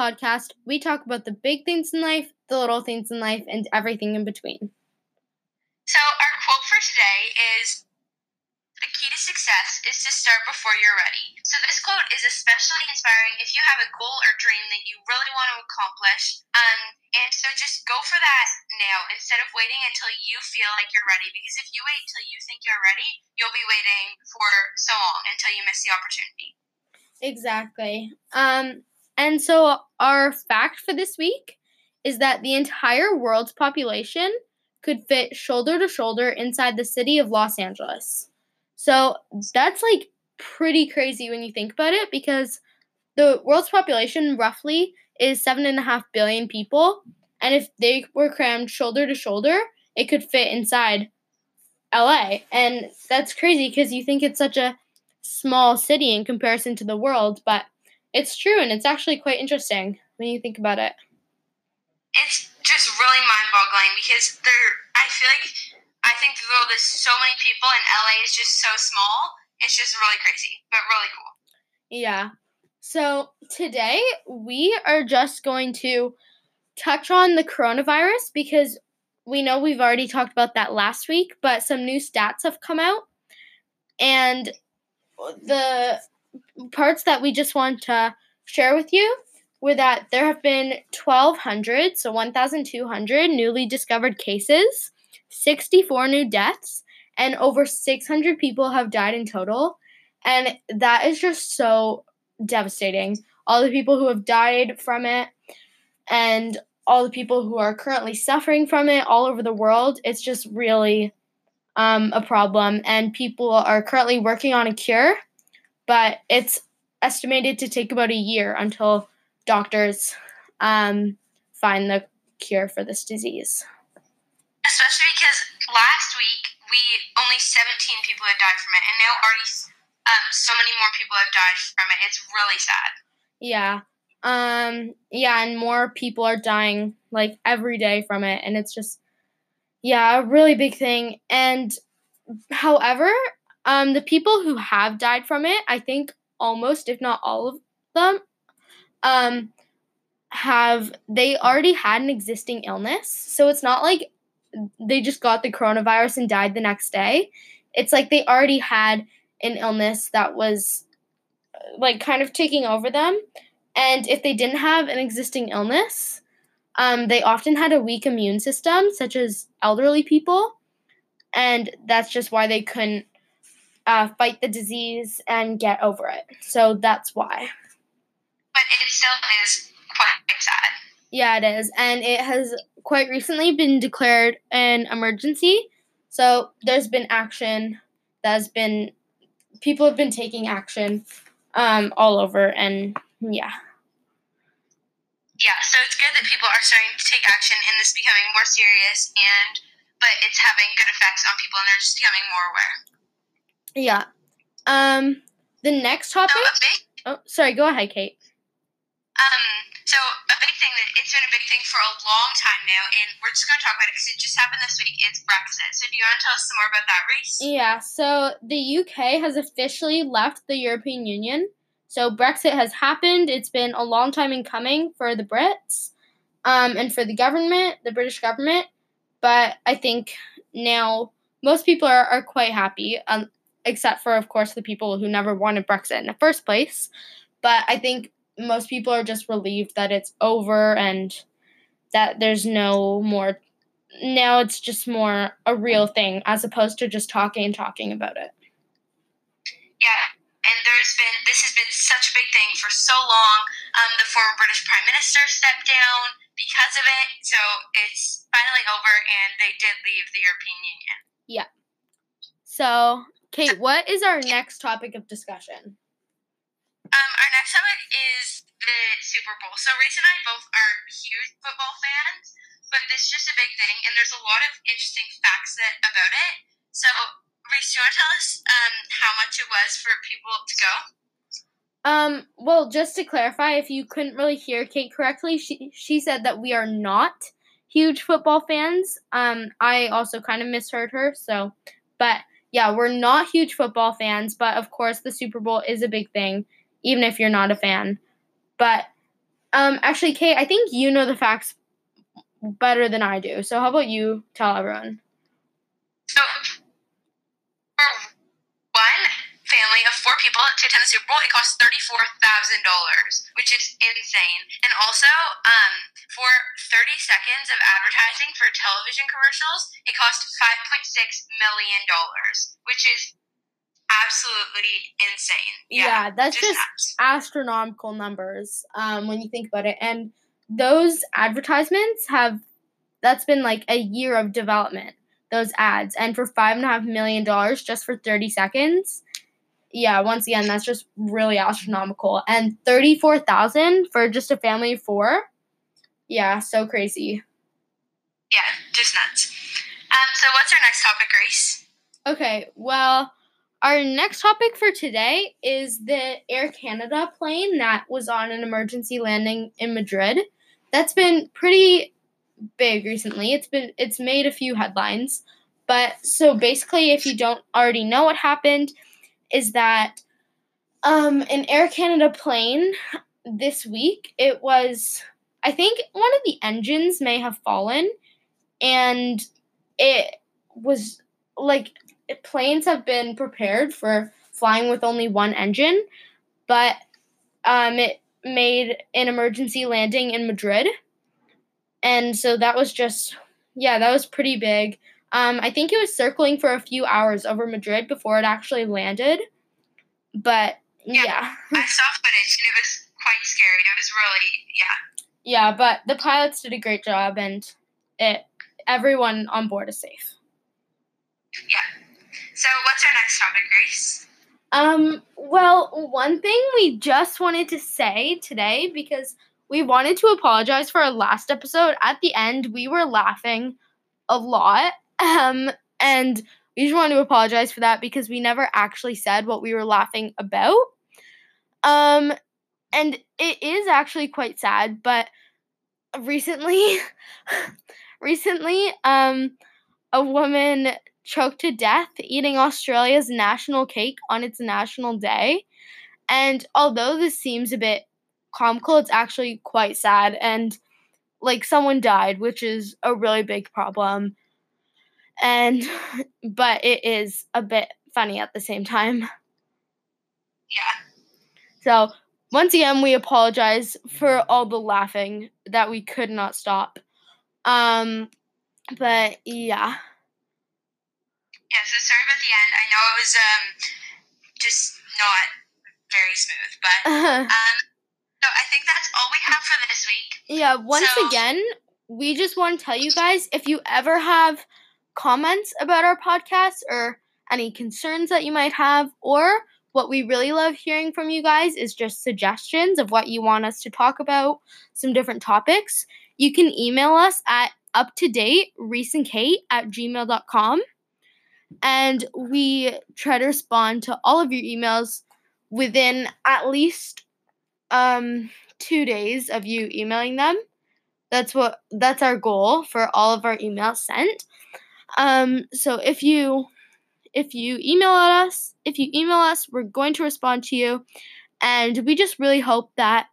podcast, we talk about the big things in life, the little things in life, and everything in between. So, our quote for today is The key to success is to start before you're ready. So, this quote is especially inspiring if you have a goal or dream that you really want to accomplish. Um, and so, just go for that now instead of waiting until you feel like you're ready. Because if you wait until you think you're ready, you'll be waiting for so long until you miss the opportunity. Exactly. Um, and so our fact for this week is that the entire world's population could fit shoulder to shoulder inside the city of Los Angeles. So that's like pretty crazy when you think about it because the world's population roughly is seven and a half billion people. And if they were crammed shoulder to shoulder, it could fit inside LA. And that's crazy because you think it's such a small city in comparison to the world, but it's true and it's actually quite interesting when you think about it. It's just really mind boggling because there I feel like I think the world is so many people and LA is just so small. It's just really crazy, but really cool. Yeah. So today we are just going to touch on the coronavirus because we know we've already talked about that last week, but some new stats have come out. And the parts that we just want to share with you were that there have been 1,200, so 1,200 newly discovered cases, 64 new deaths, and over 600 people have died in total. And that is just so devastating. All the people who have died from it, and all the people who are currently suffering from it all over the world, it's just really um, a problem. And people are currently working on a cure, but it's estimated to take about a year until doctors um, find the cure for this disease. Especially because last week we only 17 people had died from it, and now already um, so many more people have died from it. It's really sad. Yeah. Um. Yeah, and more people are dying like every day from it, and it's just yeah, a really big thing. And however, um, the people who have died from it, I think almost, if not all of them, um, have they already had an existing illness. So it's not like they just got the coronavirus and died the next day. It's like they already had an illness that was like kind of taking over them. And if they didn't have an existing illness, um, they often had a weak immune system, such as elderly people. And that's just why they couldn't uh, fight the disease and get over it. So that's why. But it still is quite sad. Yeah, it is. And it has quite recently been declared an emergency. So there's been action that has been, people have been taking action um, all over. And yeah. Yeah, so it's good that people are starting to take action and this becoming more serious and but it's having good effects on people and they're just becoming more aware. Yeah. Um, the next topic. So big, oh, sorry. Go ahead, Kate. Um, so a big thing that it's been a big thing for a long time now, and we're just going to talk about it because it just happened this week. It's Brexit. So do you want to tell us some more about that, Reese? Yeah. So the UK has officially left the European Union. So Brexit has happened. It's been a long time in coming for the Brits, um, and for the government, the British government. But I think now most people are, are quite happy. Um, except for, of course, the people who never wanted Brexit in the first place. But I think most people are just relieved that it's over and that there's no more. Now it's just more a real thing as opposed to just talking and talking about it. Yeah, and there's been this has been such a big thing for so long. Um, the former British Prime Minister stepped down because of it, so it's finally over, and they did leave the European Union. Yeah. So Kate, what is our next topic of discussion? Um, our next topic is the Super Bowl. So Reese and I both are huge football fans, but this is just a big thing, and there's a lot of interesting facts that, about it. So Reese, do you want to tell us um, how much it was for people to go? Um, well, just to clarify, if you couldn't really hear Kate correctly, she she said that we are not huge football fans. Um, I also kind of misheard her, so but yeah, we're not huge football fans, but of course the Super Bowl is a big thing, even if you're not a fan. But Um, actually, Kate, I think you know the facts better than I do. So how about you tell everyone? So, for one family of to attend the Super Bowl, it costs thirty-four thousand dollars, which is insane. And also, um, for thirty seconds of advertising for television commercials, it costs five point six million dollars, which is absolutely insane. Yeah, that's just, nuts. astronomical numbers um, when you think about it. And those advertisements have that's been like a year of development. Those ads, and for five and a half million dollars just for thirty seconds. Yeah, once again, that's just really astronomical. And thirty four thousand for just a family of four. Yeah, so crazy. yeah, just nuts. Um, so what's our next topic, Grace? Okay, well, our next topic for today is the Air Canada plane that was on an emergency landing in Madrid. That's been pretty big recently. It's been it's made a few headlines. But so basically if you don't already know what happened is that um an Air Canada plane this week it was I think one of the engines may have fallen and it was like planes have been prepared for flying with only one engine, but um, it made an emergency landing in Madrid. And so that was just, yeah, that was pretty big. Um, I think it was circling for a few hours over Madrid before it actually landed. But Yeah. yeah. I saw footage and it was quite scary. It was really, yeah. Yeah, but the pilots did a great job and it everyone on board is safe. Yeah. So what's our next topic, Grace? Um, well, one thing we just wanted to say today because we wanted to apologize for our last episode. At the end, we were laughing a lot. Um, and we just wanted to apologize for that because we never actually said what we were laughing about. Um, and it is actually quite sad, but recently recently um a woman choked to death eating Australia's national cake on its national day. And although this seems a bit comical, it's actually quite sad. And like someone died, which is a really big problem. And but it is a bit funny at the same time. Yeah. So once again, we apologize for all the laughing that we could not stop. Um, but yeah. Yeah, so sorry about the end. I know it was um just not very smooth, but um so I think that's all we have for this week. Yeah, once So- again, we just want to tell you guys if you ever have comments about our podcast or any concerns that you might have, or what we really love hearing from you guys is just suggestions of what you want us to talk about, some different topics. You can email us at up to date reeseandkate at gmail.com. And we try to respond to all of your emails within at least um, two days of you emailing them. That's what that's our goal for all of our emails sent. Um, so if you if you email us, if you email us, we're going to respond to you, and we just really hope that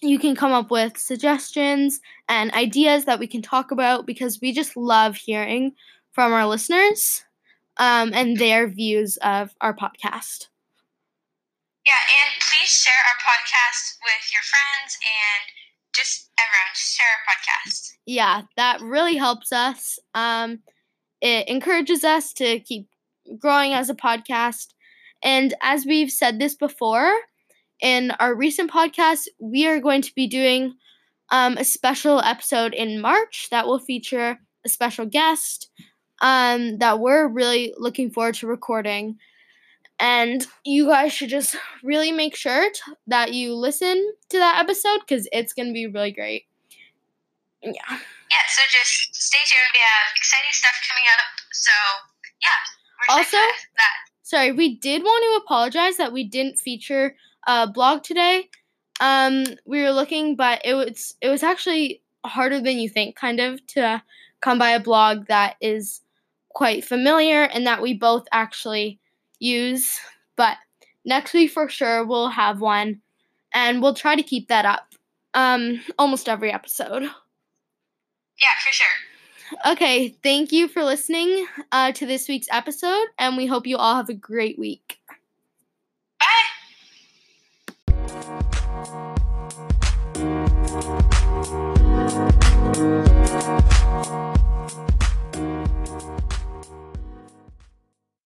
you can come up with suggestions and ideas that we can talk about because we just love hearing from our listeners um, and their views of our podcast. Yeah, and please share our podcast with your friends and just everyone. Share our podcast. yeah, that really helps us. Um, it encourages us to keep growing as a podcast. And as we've said this before in our recent podcast, we are going to be doing um, a special episode in March that will feature a special guest um, that we're really looking forward to recording. And you guys should just really make sure t- that you listen to that episode because it's going to be really great. Yeah. Yeah, so just stay tuned. We have exciting stuff coming up. So yeah, we're Also- that. Sorry, we did want to apologize that we didn't feature a blog today. Um, we were looking, but it was it was actually harder than you think, kind of, to come by a blog that is quite familiar and that we both actually use. But next week for sure we'll have one, and we'll try to keep that up. um almost every episode. Yeah, for sure. Okay, thank you for listening uh, to this week's episode, and we hope you all have a great week.